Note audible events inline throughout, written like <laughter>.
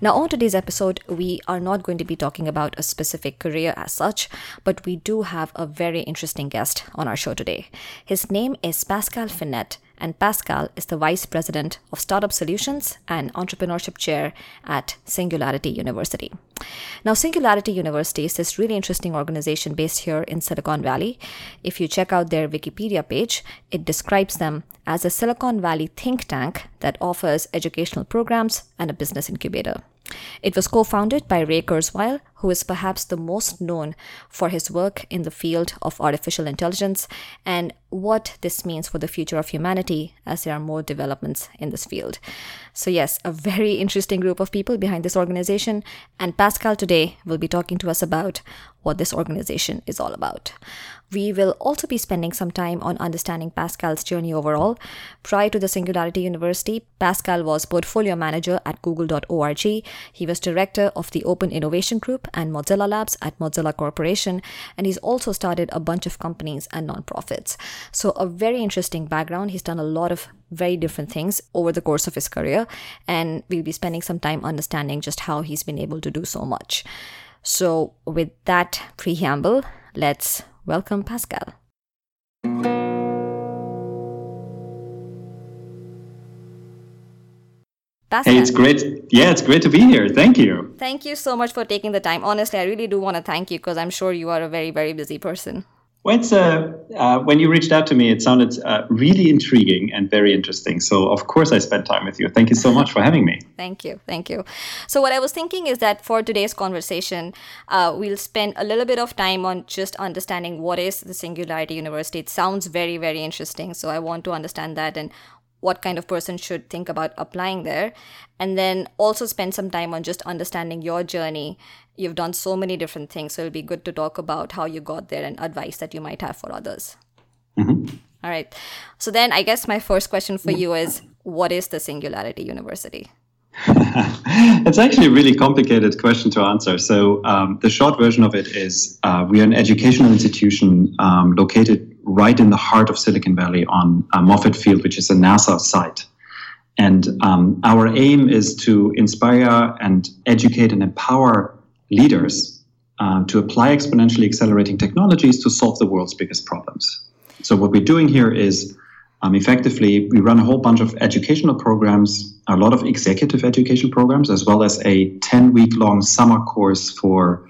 Now, on today's episode, we are not going to be talking about a specific career as such, but we do have a very interesting guest on our show today. His name is Pascal Finette, and Pascal is the Vice President of Startup Solutions and Entrepreneurship Chair at Singularity University. Now, Singularity University is this really interesting organization based here in Silicon Valley. If you check out their Wikipedia page, it describes them as a Silicon Valley think tank that offers educational programs and a business incubator. It was co founded by Ray Kurzweil, who is perhaps the most known for his work in the field of artificial intelligence and what this means for the future of humanity as there are more developments in this field. So, yes, a very interesting group of people behind this organization, and Pascal today will be talking to us about what this organization is all about. We will also be spending some time on understanding Pascal's journey overall. Prior to the Singularity University, Pascal was portfolio manager at google.org. He was director of the Open Innovation Group and Mozilla Labs at Mozilla Corporation, and he's also started a bunch of companies and nonprofits. So, a very interesting background. He's done a lot of very different things over the course of his career, and we'll be spending some time understanding just how he's been able to do so much. So, with that preamble, let's welcome Pascal. Hey, it's great. Yeah, it's great to be here. Thank you. Thank you so much for taking the time. Honestly, I really do want to thank you because I'm sure you are a very, very busy person. Well, it's, uh, uh, when you reached out to me, it sounded uh, really intriguing and very interesting. So, of course, I spent time with you. Thank you so much for having me. <laughs> Thank you. Thank you. So, what I was thinking is that for today's conversation, uh, we'll spend a little bit of time on just understanding what is the Singularity University. It sounds very, very interesting. So, I want to understand that and what kind of person should think about applying there. And then also spend some time on just understanding your journey. You've done so many different things so it'll be good to talk about how you got there and advice that you might have for others. Mm-hmm. All right. So then i guess my first question for you is what is the singularity university? <laughs> It's actually a really complicated question to answer. So, um, the short version of it is uh, we are an educational institution um, located right in the heart of Silicon Valley on uh, Moffett Field, which is a NASA site. And um, our aim is to inspire and educate and empower leaders uh, to apply exponentially accelerating technologies to solve the world's biggest problems. So, what we're doing here is um, effectively, we run a whole bunch of educational programs, a lot of executive education programs, as well as a 10 week long summer course for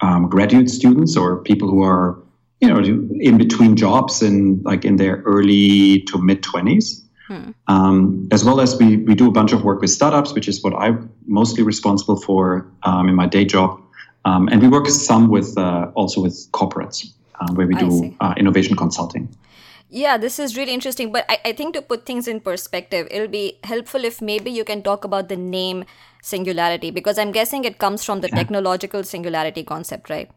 um, graduate students or people who are you know, in between jobs in like in their early to mid 20s. Hmm. Um, as well as we, we do a bunch of work with startups, which is what I'm mostly responsible for um, in my day job. Um, and we work some with uh, also with corporates uh, where we do uh, innovation consulting. Yeah, this is really interesting. But I, I think to put things in perspective, it'll be helpful if maybe you can talk about the name singularity because I'm guessing it comes from the yeah. technological singularity concept, right?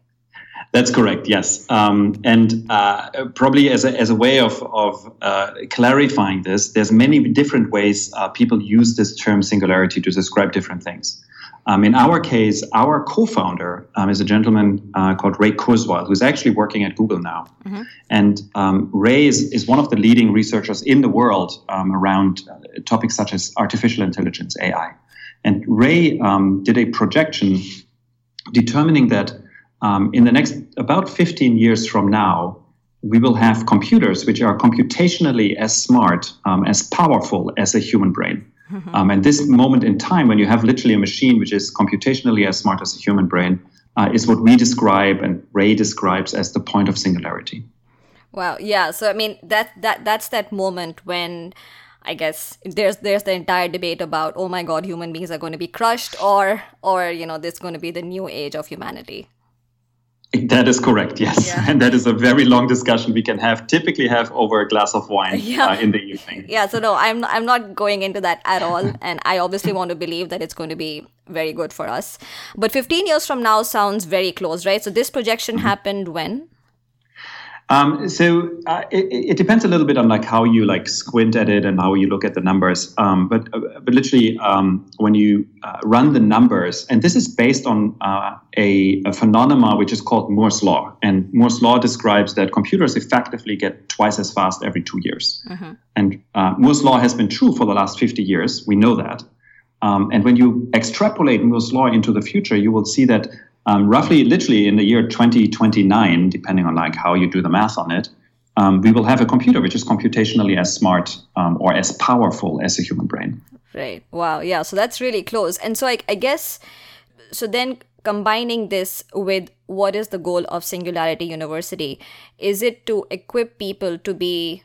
That's correct. Yes, um, and uh, probably as a, as a way of of uh, clarifying this, there's many different ways uh, people use this term singularity to describe different things. Um, in our case, our co-founder um, is a gentleman uh, called Ray Kurzweil, who's actually working at Google now. Mm-hmm. And um, Ray is, is one of the leading researchers in the world um, around uh, topics such as artificial intelligence, AI. And Ray um, did a projection determining that um, in the next about 15 years from now, we will have computers which are computationally as smart, um, as powerful as a human brain. Mm-hmm. Um, and this moment in time, when you have literally a machine which is computationally as smart as a human brain, uh, is what we describe and Ray describes as the point of singularity. Wow. Yeah. So I mean that that that's that moment when I guess there's there's the entire debate about oh my god human beings are going to be crushed or or you know this is going to be the new age of humanity. That is correct. Yes, yeah. <laughs> and that is a very long discussion we can have. Typically, have over a glass of wine <laughs> yeah. uh, in the evening. Yeah. So no, I'm I'm not going into that at all, <laughs> and I obviously want to believe that it's going to be very good for us. But 15 years from now sounds very close, right? So this projection mm-hmm. happened when? Um, so uh, it, it, depends a little bit on like how you like squint at it and how you look at the numbers. Um, but uh, but literally, um, when you uh, run the numbers, and this is based on uh, a, a phenomena which is called Moore's law, and Moore's law describes that computers effectively get twice as fast every two years. Mm-hmm. And uh, Moore's law has been true for the last 50 years. We know that. Um, and when you extrapolate Moore's law into the future, you will see that um, roughly, literally in the year 2029, depending on like how you do the math on it, um, we will have a computer which is computationally as smart um, or as powerful as a human brain. Right. Wow. Yeah. So that's really close. And so I, I guess, so then combining this with what is the goal of Singularity University? Is it to equip people to be,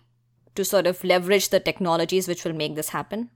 to sort of leverage the technologies which will make this happen?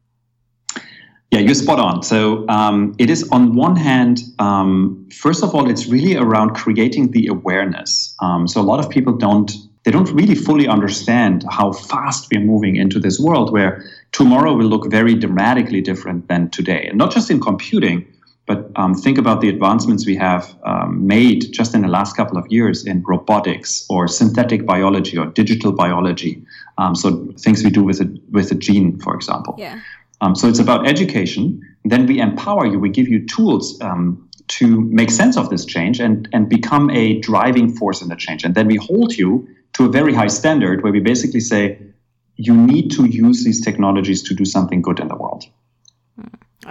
Yeah, you're spot on. So um, it is on one hand, um, first of all, it's really around creating the awareness. Um, so a lot of people don't they don't really fully understand how fast we're moving into this world where tomorrow will look very dramatically different than today, and not just in computing. But um, think about the advancements we have um, made just in the last couple of years in robotics or synthetic biology or digital biology. Um, so things we do with a with a gene, for example. Yeah. Um, so it's about education. Then we empower you. We give you tools um, to make sense of this change and, and become a driving force in the change. And then we hold you to a very high standard where we basically say, you need to use these technologies to do something good in the world.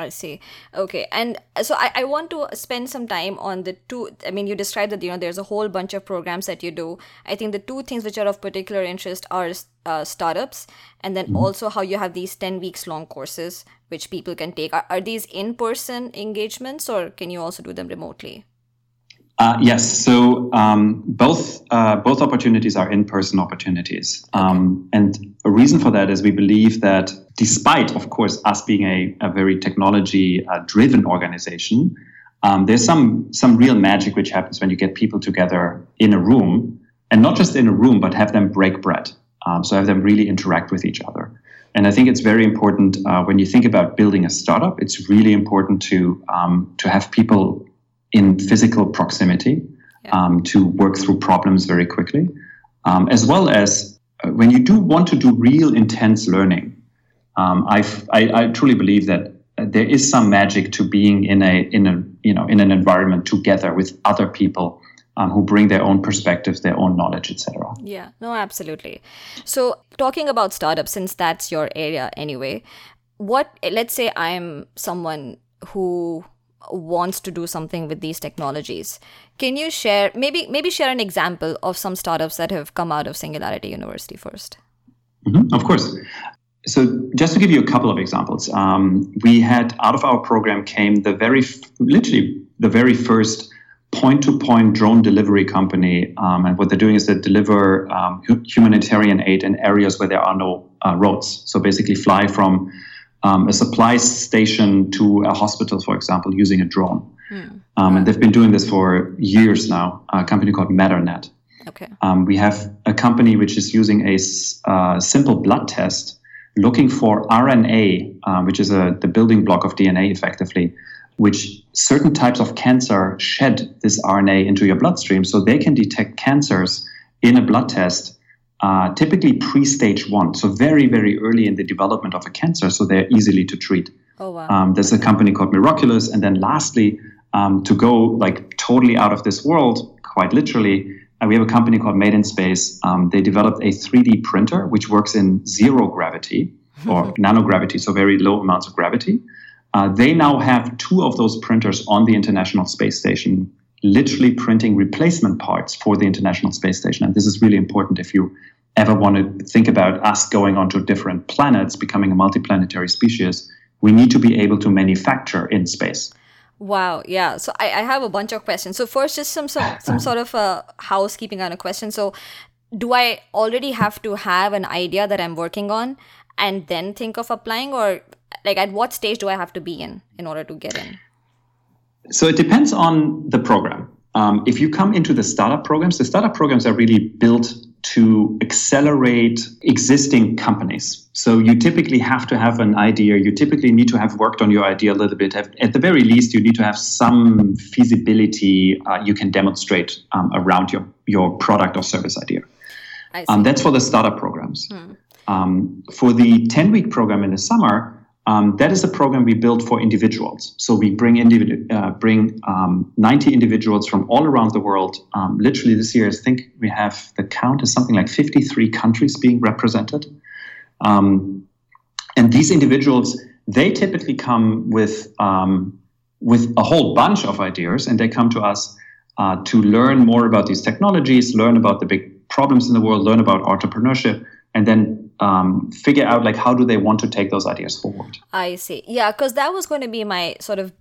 I see. Okay. And so I, I want to spend some time on the two. I mean, you described that, you know, there's a whole bunch of programs that you do. I think the two things which are of particular interest are uh, startups and then mm-hmm. also how you have these 10 weeks long courses which people can take. Are, are these in person engagements or can you also do them remotely? Uh, yes, so um, both uh, both opportunities are in-person opportunities, um, and a reason for that is we believe that despite, of course, us being a, a very technology-driven uh, organization, um, there's some some real magic which happens when you get people together in a room, and not just in a room, but have them break bread. Um, so have them really interact with each other. And I think it's very important uh, when you think about building a startup. It's really important to um, to have people in physical proximity yeah. um, to work through problems very quickly, um, as well as uh, when you do want to do real intense learning. Um, I, I truly believe that there is some magic to being in a in a you know in an environment together with other people um, who bring their own perspectives, their own knowledge, etc. Yeah, no, absolutely. So, talking about startups, since that's your area anyway, what let's say I'm someone who wants to do something with these technologies. Can you share maybe maybe share an example of some startups that have come out of singularity university 1st mm-hmm, of course. So just to give you a couple of examples um, we had out of our program came the very literally the very first point-to-point drone delivery company um, and what they're doing is they deliver um, humanitarian aid in areas where there are no uh, roads. So basically fly from um, a supply station to a hospital, for example, using a drone. Mm. Um, and they've been doing this for years now, a company called Matternet. Okay. Um, we have a company which is using a uh, simple blood test looking for RNA, um, which is a, the building block of DNA effectively, which certain types of cancer shed this RNA into your bloodstream so they can detect cancers in a blood test uh, typically pre-stage one, so very, very early in the development of a cancer, so they're easily to treat. Oh wow! Um, there's a company called Miroculus, and then lastly, um, to go like totally out of this world, quite literally, uh, we have a company called Made in Space. Um, they developed a 3D printer which works in zero gravity <laughs> or nanogravity, so very low amounts of gravity. Uh, they now have two of those printers on the International Space Station, literally printing replacement parts for the International Space Station. And this is really important if you ever want to think about us going onto different planets, becoming a multiplanetary species, we need to be able to manufacture in space. Wow, yeah. So I, I have a bunch of questions. So first, just some some, some sort of a housekeeping kind of question. So, do I already have to have an idea that I'm working on, and then think of applying, or like at what stage do I have to be in in order to get in? So it depends on the program. um, if you come into the startup programs, the startup programs are really built to accelerate existing companies. So you typically have to have an idea. You typically need to have worked on your idea a little bit. At the very least, you need to have some feasibility uh, you can demonstrate um, around your, your product or service idea. Um, that's for the startup programs. Hmm. Um, for the 10 week program in the summer, um, that is a program we built for individuals. So we bring individu- uh, bring um, 90 individuals from all around the world. Um, literally this year, I think we have the count is something like 53 countries being represented. Um, and these individuals, they typically come with um, with a whole bunch of ideas, and they come to us uh, to learn more about these technologies, learn about the big problems in the world, learn about entrepreneurship, and then um, figure out like how do they want to take those ideas forward? I see. Yeah because that was going to be my sort of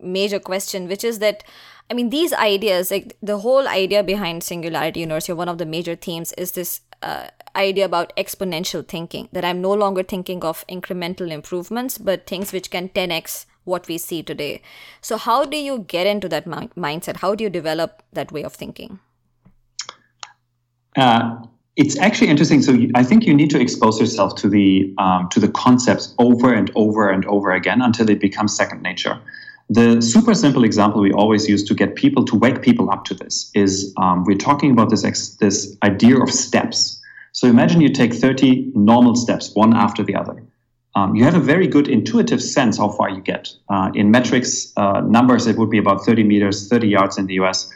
major question which is that i mean these ideas like the whole idea behind singularity university one of the major themes is this uh, idea about exponential thinking that i'm no longer thinking of incremental improvements but things which can 10x what we see today. So how do you get into that mi- mindset? How do you develop that way of thinking? Uh, it's actually interesting. So I think you need to expose yourself to the um, to the concepts over and over and over again until it becomes second nature. The super simple example we always use to get people to wake people up to this is um, we're talking about this ex- this idea of steps. So imagine you take 30 normal steps, one after the other. Um, you have a very good intuitive sense how far you get. Uh, in metrics uh, numbers, it would be about 30 meters, 30 yards in the US.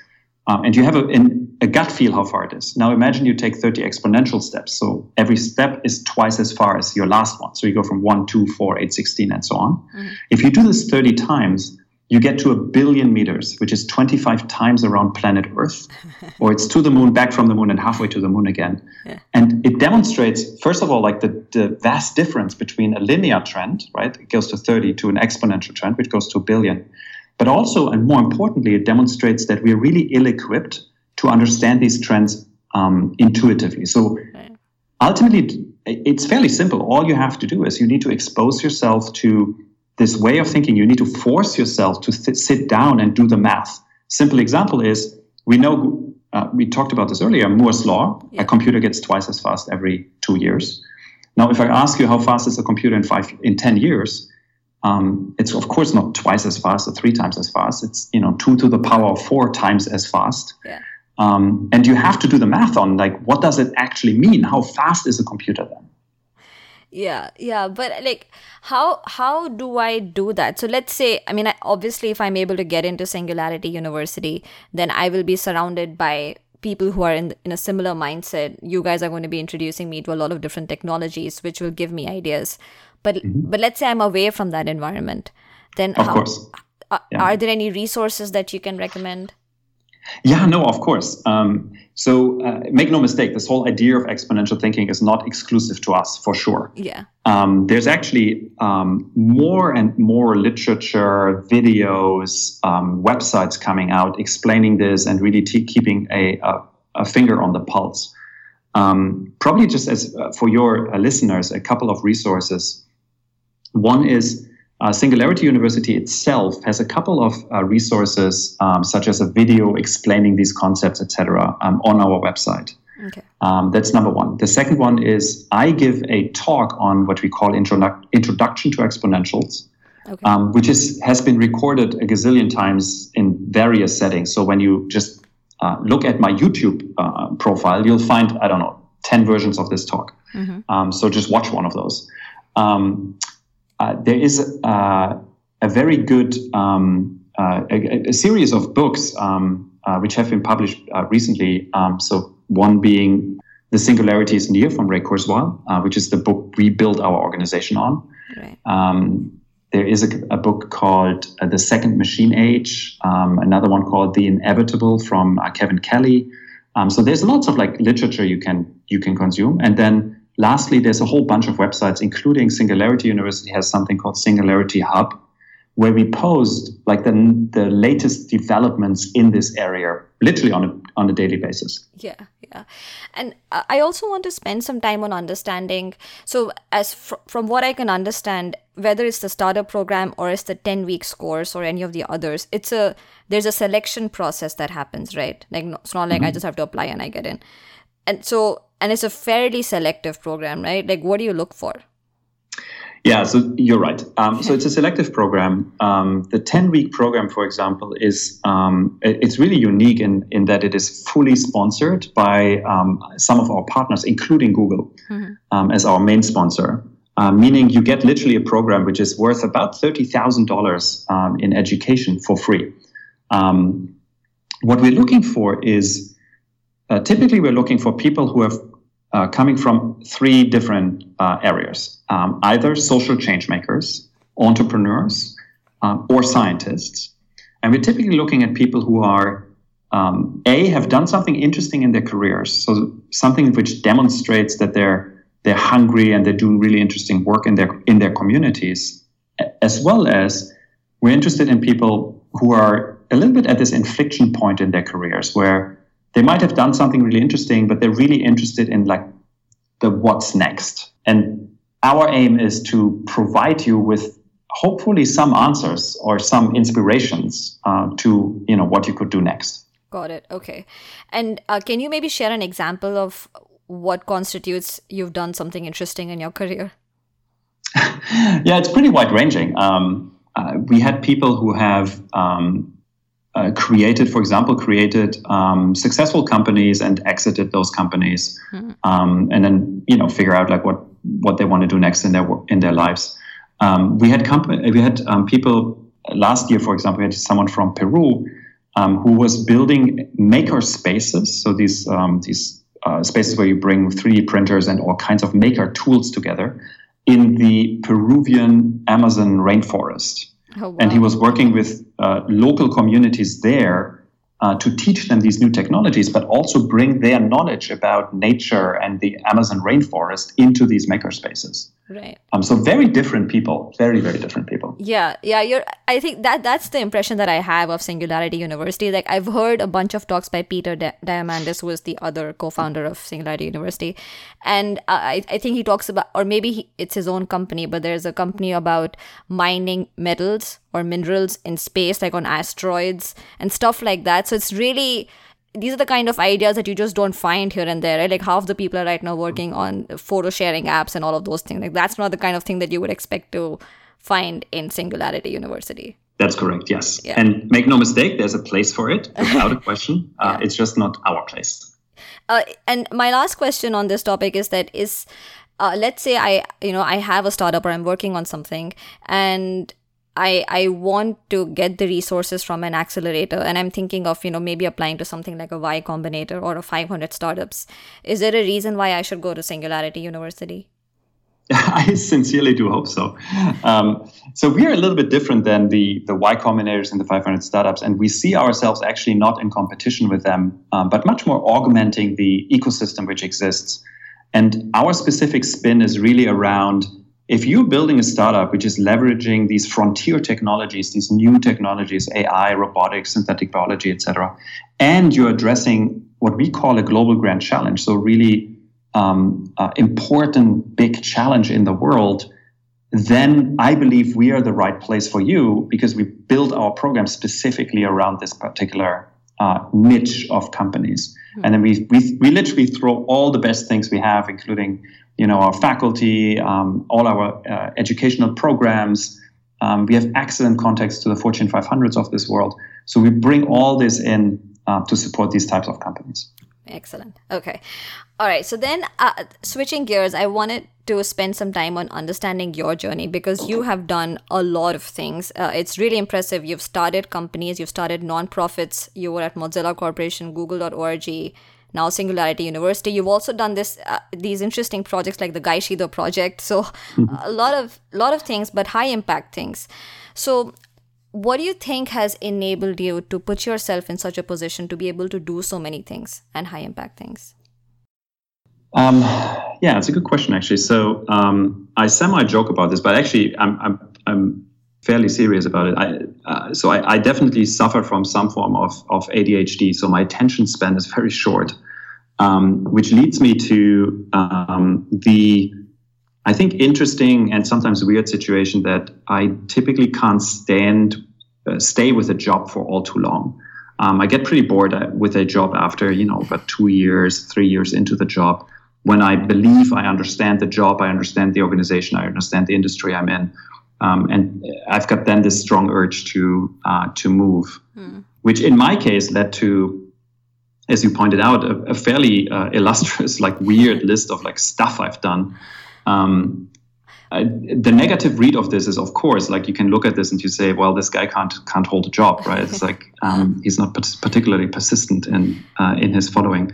Um, and you have a, in, a gut feel how far it is. Now imagine you take 30 exponential steps. So every step is twice as far as your last one. So you go from 1, 2, 4, 8, 16, and so on. Mm-hmm. If you do this 30 times, you get to a billion meters, which is 25 times around planet Earth, <laughs> or it's to the moon, back from the moon, and halfway to the moon again. Yeah. And it demonstrates, first of all, like the, the vast difference between a linear trend, right? It goes to 30 to an exponential trend, which goes to a billion. But also, and more importantly, it demonstrates that we're really ill equipped to understand these trends um, intuitively. So ultimately, it's fairly simple. All you have to do is you need to expose yourself to this way of thinking. You need to force yourself to th- sit down and do the math. Simple example is we know, uh, we talked about this earlier, Moore's Law. Yeah. A computer gets twice as fast every two years. Now, if I ask you how fast is a computer in five in 10 years, um, it's of course not twice as fast or three times as fast. It's you know two to the power of four times as fast. Yeah. Um, and you have to do the math on like what does it actually mean? How fast is a computer then? yeah yeah but like how how do i do that so let's say i mean I, obviously if i'm able to get into singularity university then i will be surrounded by people who are in in a similar mindset you guys are going to be introducing me to a lot of different technologies which will give me ideas but mm-hmm. but let's say i'm away from that environment then of how, course. uh, yeah. are there any resources that you can recommend? Yeah no of course. Um, so uh, make no mistake this whole idea of exponential thinking is not exclusive to us for sure. Yeah. Um, there's actually um, more and more literature videos um, websites coming out explaining this and really t- keeping a, a, a finger on the pulse. Um, probably just as uh, for your uh, listeners a couple of resources one is uh, Singularity University itself has a couple of uh, resources, um, such as a video explaining these concepts, etc., um, on our website. Okay. Um, that's number one. The second one is I give a talk on what we call introdu- Introduction to Exponentials, okay. Um, which is has been recorded a gazillion times in various settings. So when you just uh, look at my YouTube uh, profile, you'll find I don't know ten versions of this talk. Mm-hmm. Um, so just watch one of those. Um, uh, there is uh, a very good um, uh, a, a, series of books um, uh, which have been published uh, recently. Um, so one being The Singularity is Near from Ray Kurzweil, which is the book we built our organization on. Right. Um, there is a, a, book called The Second Machine Age, um, another one called The Inevitable from Kevin Kelly. Um, so there's lots of like literature you can you can consume, and then Lastly, there's a whole bunch of websites, including Singularity University has something called Singularity Hub, where we post like the, the latest developments in this area literally on a, on a daily basis. Yeah yeah. And i also want to spend some time on understanding so as fr- from what i can understand whether it's the startup program or it's the 10 weeks course or any of the others it's a there's a selection process that happens right? Like it's not like mm-hmm. i just have to apply and i get in. And so and it's a fairly selective program right like what do you look for yeah, so you're right. Um, so it's a selective program. Um, the 10 week program, for example, is um, it's really unique in, in that it is fully sponsored by um, some of our partners, including Google, mm-hmm. Um, as our main sponsor. Uh, meaning you get literally a program which is worth about $30,000 um, in education for free. what we're looking for is uh, typically we're looking for people who have uh, coming from three different uh, areas um, either social change makers, entrepreneurs, um, or scientists. And we're typically looking at people who are um, a have done something interesting in their careers, so something which demonstrates that they're they're hungry and they're doing really interesting work in their in their communities, as well as we're interested in people who are a little bit at this inflection point in their careers where they might have done something really interesting, but they're really interested in like the what's next. And our aim is to provide you with hopefully some answers or some inspirations uh, to you know what you could do next. Got it. Okay. And uh, can you maybe share an example of what constitutes you've done something interesting in your career? <laughs> yeah, it's pretty wide ranging. Um, uh, we had people who have um, uh, created, for example, created um, successful companies and exited those companies, mm-hmm. um, and then you know figure out like what what they want to do next in their in their lives. Um, we had company, we had um, people last year, for example, we had someone from Peru um, who was building maker spaces. So these um, these uh, spaces where you bring 3D printers and all kinds of maker tools together in the Peruvian Amazon rainforest. Oh, wow. And he was working with uh, local communities there uh, to teach them these new technologies, but also bring their knowledge about nature and the Amazon rainforest into these makerspaces. Right. Um, so very different people, very very different people. Yeah, yeah. You're. I think that that's the impression that I have of Singularity University. Like I've heard a bunch of talks by Peter Diamandis, who is the other co-founder of Singularity University, and I I think he talks about, or maybe he, it's his own company, but there's a company about mining metals or minerals in space, like on asteroids and stuff like that. So it's really these are the kind of ideas that you just don't find here and there right? like half the people are right now working on photo sharing apps and all of those things like that's not the kind of thing that you would expect to find in singularity university that's correct yes yeah. and make no mistake there's a place for it <laughs> without a question uh, yeah. it's just not our place uh, and my last question on this topic is that is uh, let's say i you know i have a startup or i'm working on something and I I want to get the resources from an accelerator and I'm thinking of you know maybe applying to something like a Y Combinator or a 500 startups. Is there a reason why I should go to Singularity University? <laughs> I sincerely do hope so. Um, so we are a little bit different than the the Y Combinators and the 500 startups, and we see ourselves actually not in competition with them, um, but much more augmenting the ecosystem which exists. And our specific spin is really around if you're building a startup which is leveraging these frontier technologies, these new technologies, AI, robotics, synthetic biology, etc., and you're addressing what we call a global grand challenge, so really um, uh, important big challenge in the world, then I believe we are the right place for you because we build our program specifically around this particular uh, niche of companies. Mm-hmm. And then we, we, we literally throw all the best things we have, including you know, our faculty, um, all our uh, educational programs. Um, we have excellent contacts to the Fortune 500s of this world. So we bring all this in uh, to support these types of companies. Excellent. Okay. All right. So then, uh, switching gears, I wanted to spend some time on understanding your journey because you have done a lot of things. Uh, it's really impressive. You've started companies, you've started nonprofits, you were at Mozilla Corporation, Google.org, now Singularity University. You've also done this uh, these interesting projects like the Gaishido project. So mm-hmm. a lot of lot of things, but high impact things. So what do you think has enabled you to put yourself in such a position to be able to do so many things and high impact things? Um, yeah, it's a good question actually. So um, I semi joke about this, but actually, I'm, I'm, I'm fairly serious about it. I, uh, so I, I, definitely suffer from some form of, of ADHD. So my attention span is very short, um, which leads me to um, the, I think, interesting and sometimes weird situation that I typically can't stand, uh, stay with a job for all too long. Um, I get pretty bored uh, with a job after, you know, about two years, three years into the job. When I believe I understand the job, I understand the organization, I understand the industry I'm in um, and I've got then this strong urge to uh, to move, mm. which in my case led to, as you pointed out, a, a fairly uh, illustrious, like weird <laughs> list of like stuff I've done. Um, I, the negative read of this is, of course, like you can look at this and you say, well, this guy can't can't hold a job, right? It's <laughs> like um, he's not particularly persistent in uh, in his following.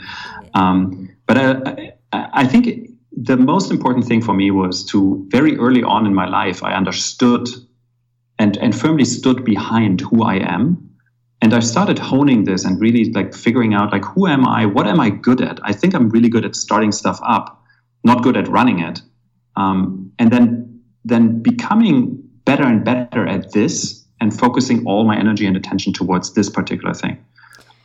Um, but I, I think the most important thing for me was to very early on in my life, I understood and, and firmly stood behind who I am. And I started honing this and really like figuring out like who am I? What am I good at? I think I'm really good at starting stuff up, not good at running it. Um, and then then becoming better and better at this and focusing all my energy and attention towards this particular thing.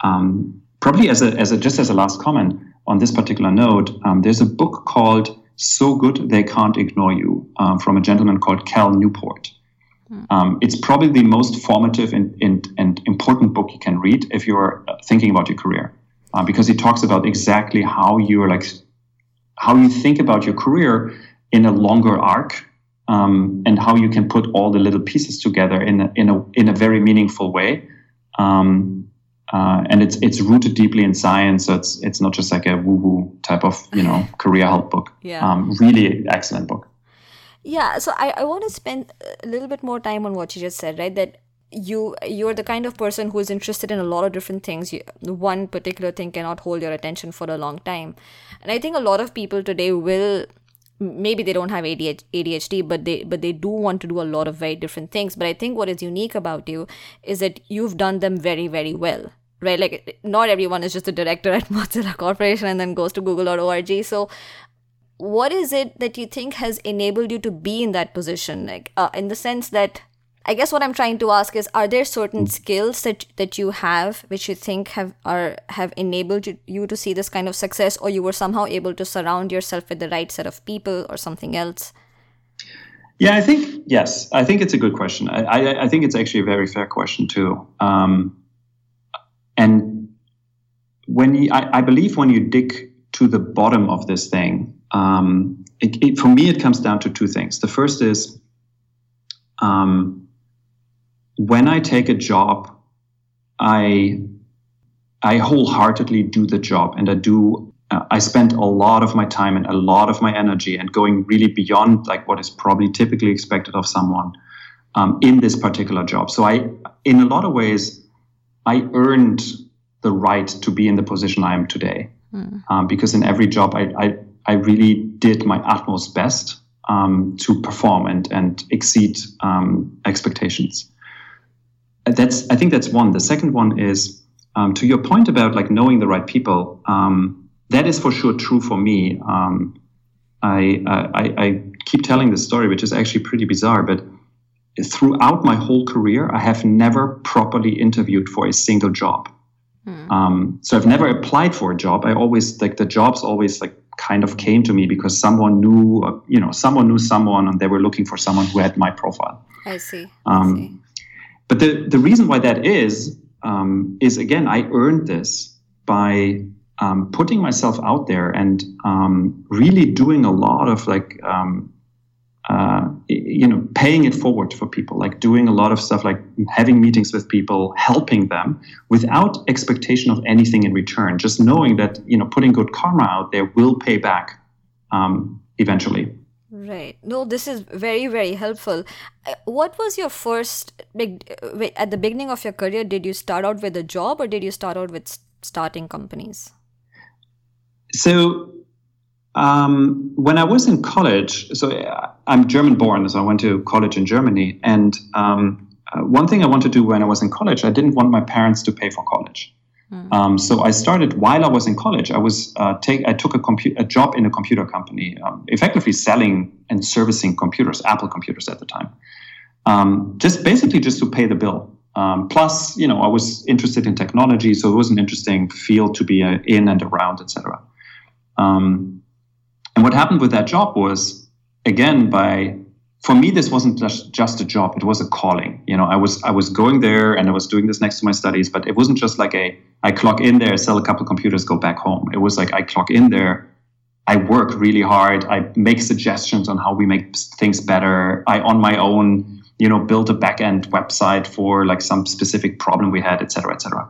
Um, probably as a, as a just as a last comment, on this particular note, um, there's a book called So Good They Can't Ignore You um, from a gentleman called Cal Newport. Hmm. Um, it's probably the most formative and, and, and, important book you can read if you're uh, thinking about your career, uh, because it talks about exactly how you're like, how you think about your career in a longer arc, um, and how you can put all the little pieces together in a, in a in a very meaningful way. Um, uh, and it's it's rooted deeply in science. So it's it's not just like a woo woo type of you know <laughs> career help book. Yeah. Um, really excellent book. Yeah. So I, I want to spend a little bit more time on what you just said, right? That you you're the kind of person who is interested in a lot of different things. You, one particular thing cannot hold your attention for a long time, and I think a lot of people today will maybe they don't have ADHD but they but they do want to do a lot of very different things. But i think what is unique about you is that you've done them very very well right? Like not everyone is just a director at <laughs> mozilla corporation and then goes to google.org so what is it that you think has enabled you to be in that position? Like uh, in the sense that I guess what I'm trying to ask is are there certain skills that that you have which you think have are have enabled you, you to see this kind of success or you were somehow able to surround yourself with the right set of people or something else? Yeah, I think yes. I think it's a good question. I, I, I think it's actually a very fair question too. Um, and when you, I, I, believe when you dig to the bottom of this thing, um, it, it, for me it comes down to two things. The first is um, when I take a job, I I wholeheartedly do the job, and I do. Uh, I spend a lot of my time and a lot of my energy, and going really beyond like what is probably typically expected of someone um, in this particular job. So I, in a lot of ways, I earned the right to be in the position I am today, mm. um, because in every job I, I I really did my utmost best um, to perform and and exceed um, expectations that's I think that's one. The second one is um, to your point about like knowing the right people. Um, that is for sure true for me. Um, I, I, I keep telling this story, which is actually pretty bizarre, but throughout my whole career, I have never properly interviewed for a single job. Hmm. Um, so I've never applied for a job. I always like the jobs always like kind of came to me because someone knew, uh, you know, someone knew someone, and they were looking for someone who had my profile. I see. I um, see. But the, the reason why that is, um, is again, I earned this by um, putting myself out there and um, really doing a lot of like, um, uh, you know, paying it forward for people, like doing a lot of stuff like having meetings with people, helping them without expectation of anything in return, just knowing that, you know, putting good karma out there will pay back um, eventually. Right. No, this is very, very helpful. Uh, what was your first big uh, at the beginning of your career? Did you start out with a job or did you start out with starting companies? So, um, when I was in college, so uh, I'm German born, so I went to college in Germany. And um, one thing I wanted to do when I was in college, I didn't want my parents to pay for college. Mm. Um, so I started while I was in college. I was uh, take I took a, compu- a job in a computer company, um, effectively selling and servicing computers, Apple computers at the time. um, just basically just to pay the bill. Um, plus, you know, I was interested in technology, so it was an interesting field to be uh, in and around, etc. Um, and what happened with that job was, again, by for me, this wasn't just, just a job; it was a calling. You know, I was I was going there and I was doing this next to my studies, but it wasn't just like a I clock in there, sell a couple computers, go back home. It was like I clock in there, I work really hard, I make suggestions on how we make things better. I on my own you know, build a back end website for like some specific problem we had, et cetera, et cetera.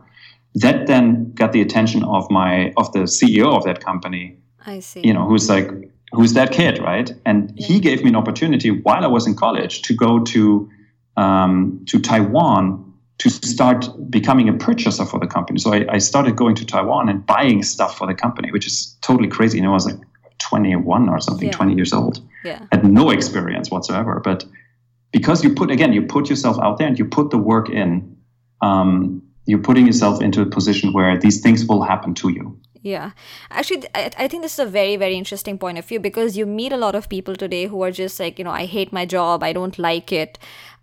That then got the attention of my of the CEO of that company. I see. You know, who's like, who's that kid, right? And he gave me an opportunity while I was in college to go to um, to Taiwan to start becoming a purchaser for the company. So I, I, started going to Taiwan and buying stuff for the company, which is totally crazy. You know, I was like 21 or something, yeah. 20 years old. Yeah. Had no experience whatsoever, but because you put again you put yourself out there and you put the work in um, you're putting yourself into a position where these things will happen to you yeah. Actually I, I think this is a very very interesting point of view because you meet a lot of people today who are just like you know i hate my job. I don't like it.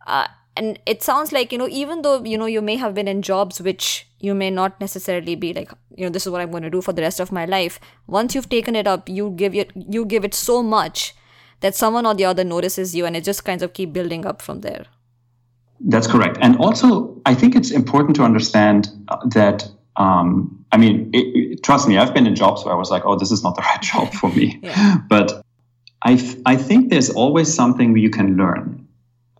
Uh, and it sounds like you know even though you know you may have been in jobs which you may not necessarily be like you know this is what i'm going to do for the rest of my life. Once you've taken it up you give it you give it so much that someone or the other notices you and it just kind of keep building up from there. That's correct. And also i think it's important to understand uh, that um, i mean it, it, trust me i've been in jobs where i was like oh this is not the <laughs> right job for me. <laughs> Yeah. but I, I think there's always something you can learn.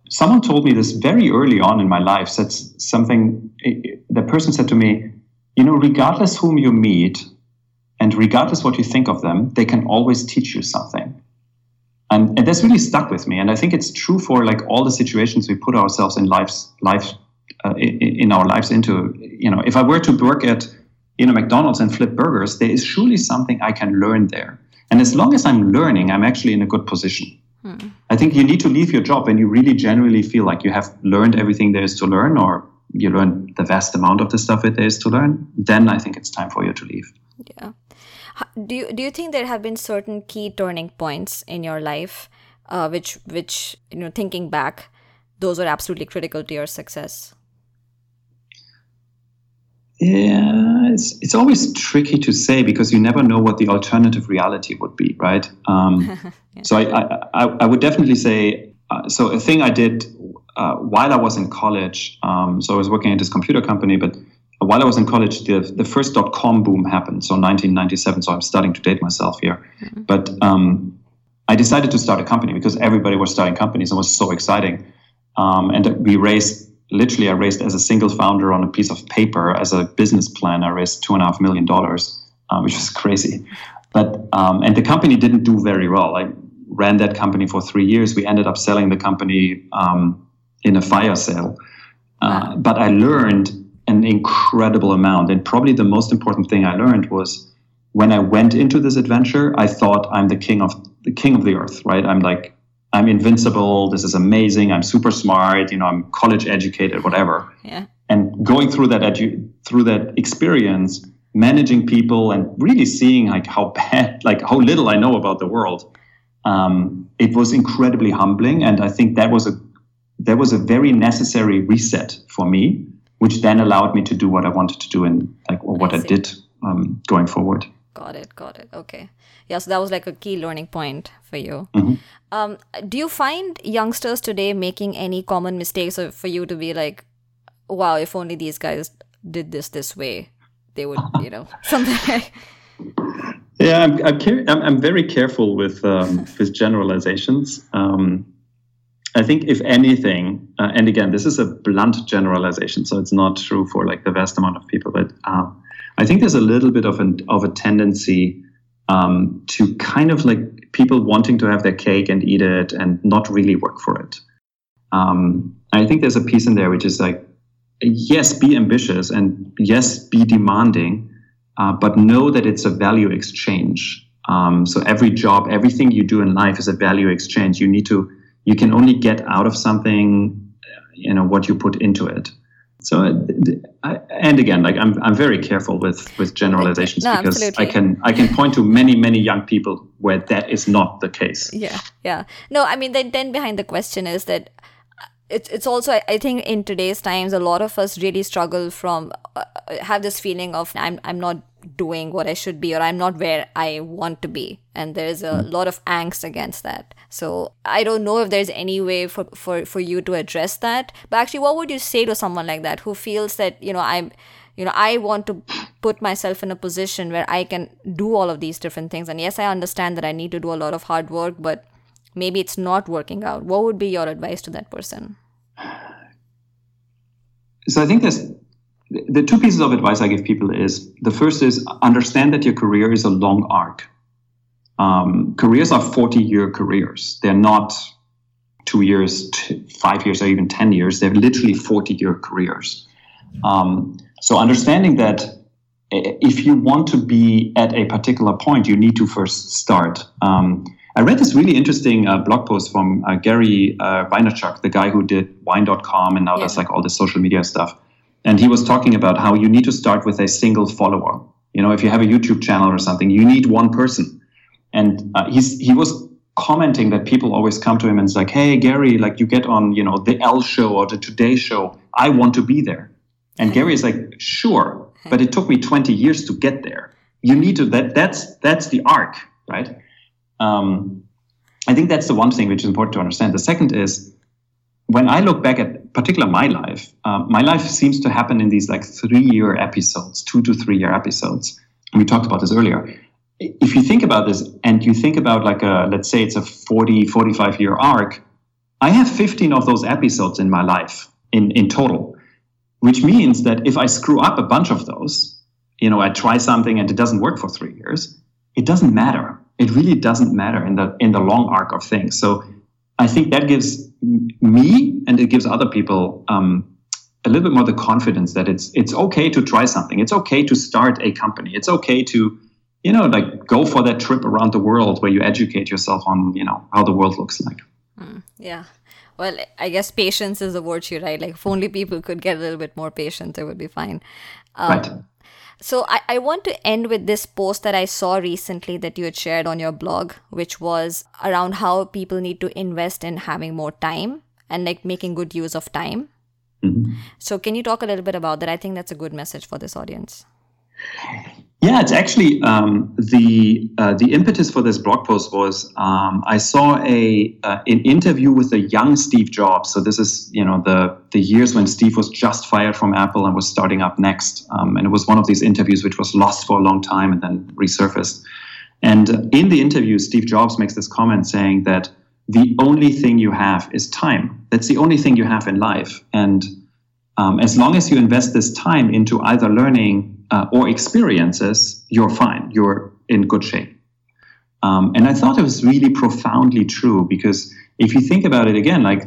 Someone told me this very early on in my life said something the person said to me you know regardless whom you meet and regardless what you think of them they can always teach you something. And, and that's really stuck with me and i think it's true for like all the situations we put ourselves in lives life uh, in, in, our lives into you know if i were to work at you know mcdonald's and flip burgers there is surely something i can learn there. And as long as i'm learning i'm actually in a good position. Hmm. i think you need to leave your job when you really genuinely feel like you have learned everything there is to learn or you learn the vast amount of the stuff that there is to learn then i think it's time for you to leave. Yeah. Do you do you think there have been certain key turning points in your life uh, which which you know thinking back those are absolutely critical to your success yeah it's, it's always tricky to say because you never know what the alternative reality would be right um, <laughs> yeah. so I, I, I would definitely say uh, so a thing i did uh, while i was in college um, so i was working at this computer company but while I was in college, the, the first dot com boom happened. So 1997. So I'm starting to date myself here. Mm-hmm. But um, I decided to start a company because everybody was starting companies. It was so exciting. Um, and we raised, literally, I raised as a single founder on a piece of paper as a business plan. I raised two and a half million dollars, uh, which was crazy. But um, and the company didn't do very well. I ran that company for three years. We ended up selling the company um, in a fire sale. Uh, but I learned an incredible amount. And probably the most important thing I learned was when I went into this adventure, I thought I'm the king of the king of the earth, right? I'm like, I'm invincible. This is amazing. I'm super smart. You know, I'm college educated, whatever. Yeah. And going through that edu- through that experience, managing people, and really seeing like how bad, <laughs> like how little I know about the world, um, it was incredibly humbling. And I think that was a that was a very necessary reset for me which then allowed me to do what I wanted to do and like or what I, I did um, going forward. Got it. Got it. Okay. Yeah. So that was like a key learning point for you. Mm-hmm. Um, do you find youngsters today making any common mistakes for you to be like, wow, if only these guys did this this way, they would, you know, <laughs> something like. Yeah, I'm, I'm, I'm, I'm very careful with um, with generalizations. Um, I think if anything, uh, and again, this is a blunt generalization, so it's not true for like the vast amount of people, but uh, I think there's a little bit of an of a tendency um, to kind of like people wanting to have their cake and eat it and not really work for it. Um, I think there's a piece in there which is like, yes, be ambitious and yes, be demanding, uh, but know that it's a value exchange. Um, so every job, everything you do in life is a value exchange. You need to you can only get out of something you know what you put into it so uh, and again like i'm, I'm very careful with with generalizations no, because absolutely. i can i can point to many many young people where that is not the case yeah yeah no i mean the intent behind the question is that uh, it's it's also I think in today's times a lot of us really struggle from uh, uh have this feeling of I'm I'm not doing what I should be or I'm not where I want to be. And there's a mm. lot of angst against that. So I don't know if there's any way for for for you to address that. But actually what would you say to someone like that who feels that you know I'm you know I want to put myself in a position where I can do all of these different things? And yes I understand that I need to do a lot of hard work but maybe it's not working out. What would be your advice to that person? So i think there's the two pieces of advice i give people is the first is understand that your career is a long arc. Um, careers are 40 year careers. They're not two years t- five years or even 10 years. They're literally 40 year careers. Um, so understanding that eh, if you want to be at a particular point you need to first start. Um, I read this really interesting uh, blog post from uh, Gary uh, Vaynerchuk, the guy who did wine.com and now yeah. does like all the social media stuff. And he was talking about how you need to start with a single follower. You know, if you have a YouTube channel or something, you need one person. And uh, he's, he was commenting that people always come to him and it's like, hey, Gary, like you get on, you know, the L show or the Today show. I want to be there. And Gary is like, sure, but it took me 20 years to get there. You need to, that, that's, that's the arc, right? Um, I think that's the one thing which is important to understand. The second is when I look back at particular my life, um, my life seems to happen in these like three year episodes, two to three year episodes. We talked about this earlier. If you think about this and you think about like a, let's say it's a 40, 45 year arc, I have 15 of those episodes in my life in, in total, which means that if I screw up a bunch of those, you know, I try something and it doesn't work for three years, it doesn't matter it really doesn't matter in the in the long arc of things. So I think that gives me and it gives other people um, a little bit more the confidence that it's it's okay to try something. It's okay to start a company. It's okay to you know like go for that trip around the world where you educate yourself on you know how the world looks like. Mm, yeah. Well, I guess patience is the virtue, right? Like, if only people could get a little bit more patient, it would be fine. Um, right so I, I want to end with this post that I saw recently that you had shared on your blog, which was around how people need to invest in having more time and like making good use of time. Mm-hmm. So can you talk a little bit about that? I think that's a good message for this audience. Yeah, it's actually um, the uh, the impetus for this blog post was um, I saw a uh, an interview with a young Steve Jobs. So this is you know the the years when Steve was just fired from Apple and was starting up NeXT, um, and it was one of these interviews which was lost for a long time and then resurfaced. And in the interview, Steve Jobs makes this comment saying that the only thing you have is time. That's the only thing you have in life, and um, as long as you invest this time into either learning uh, or experiences, you're fine. You're in good shape. Um, and I thought it was really profoundly true because if you think about it again, like,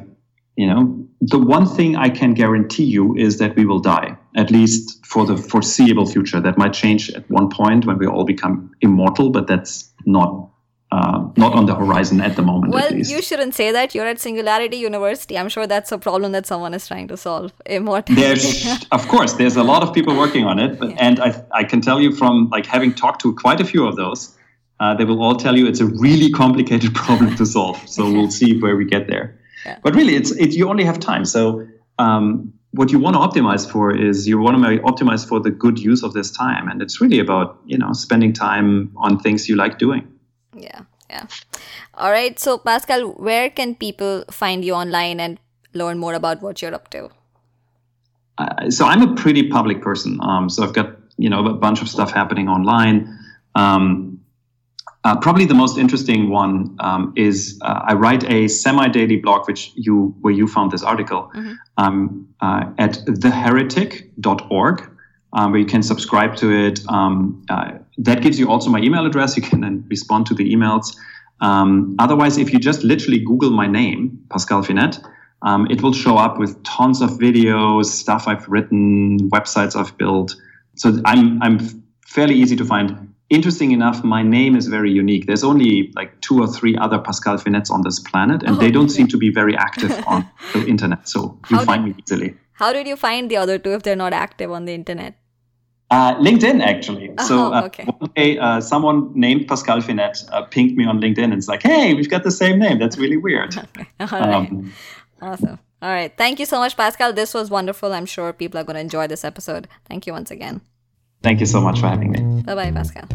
you know, the one thing I can guarantee you is that we will die, at least for the foreseeable future. That might change at one point when we all become immortal, but that's not uh, not on the horizon at the moment. Well, you shouldn't say that. You're at Singularity University. I'm sure that's a problem that someone is trying to solve. Immortality. There's, <laughs> of course, there's a lot of people working on it, but, yeah. and I, I can tell you from like having talked to quite a few of those, uh, they will all tell you it's a really complicated <laughs> problem to solve. So we'll see where we get there. Yeah. But really, it's it, you only have time. So um, what you want to optimize for is you want to optimize for the good use of this time, and it's really about you know spending time on things you like doing. Yeah, yeah. All right. So, Pascal, where can people find you online and learn more about what you're up to? Uh, so, I'm a pretty public person. Um, so, I've got you know a bunch of stuff happening online. Um, uh, probably the most interesting one um, is uh, I write a semi-daily blog, which you where you found this article mm-hmm. um, uh, at theheretic.org, um, where you can subscribe to it. Um, uh, that gives you also my email address. You can then respond to the emails. Um, otherwise, if you just literally Google my name, Pascal Finette, um, it will show up with tons of videos, stuff I've written, websites I've built. So I'm I'm fairly easy to find. Interesting enough, my name is very unique. There's only like two or three other Pascal Finettes on this planet, and oh, they don't okay. seem to be very active <laughs> on the internet. So you how find did, me easily. How did you find the other two if they're not active on the internet? Uh, LinkedIn, actually. Oh, so uh, okay. one day, uh, someone named Pascal Finette uh, pinged me on LinkedIn and it's like, hey, we've got the same name. That's really weird. <laughs> Okay. All right. Um, awesome. All right. Thank you so much, Pascal. This was wonderful. I'm sure people are going to enjoy this episode. Thank you once again. Thank you so much for having me. Bye bye, Pascal.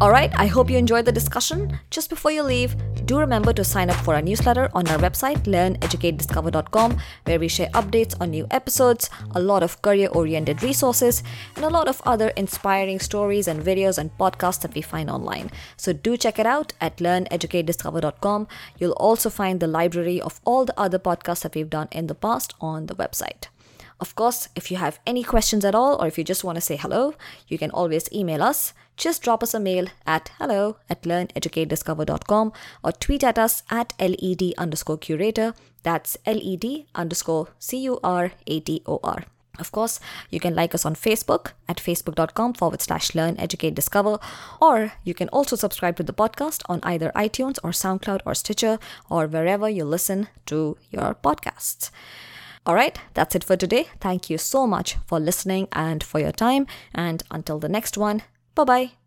Alright, I hope you enjoyed the discussion. Just before you leave, do remember to sign up for our newsletter on our website, learneducatediscover.com, where we share updates on new episodes, a lot of career oriented resources, and a lot of other inspiring stories and videos and podcasts that we find online. So do check it out at learneducatediscover.com. You'll also find the library of all the other podcasts that we've done in the past on the website. Of course, if you have any questions at all, or if you just want to say hello, you can always email us. Just drop us a mail at hello at learneducatediscover.com or tweet at us at led underscore curator. That's led underscore C U R A T O R. Of course, you can like us on Facebook at facebook.com forward slash learn, educate, discover, or you can also subscribe to the podcast on either iTunes or SoundCloud or Stitcher or wherever you listen to your podcasts. All right, that's it for today. Thank you so much for listening and for your time. And until the next one, bye bye.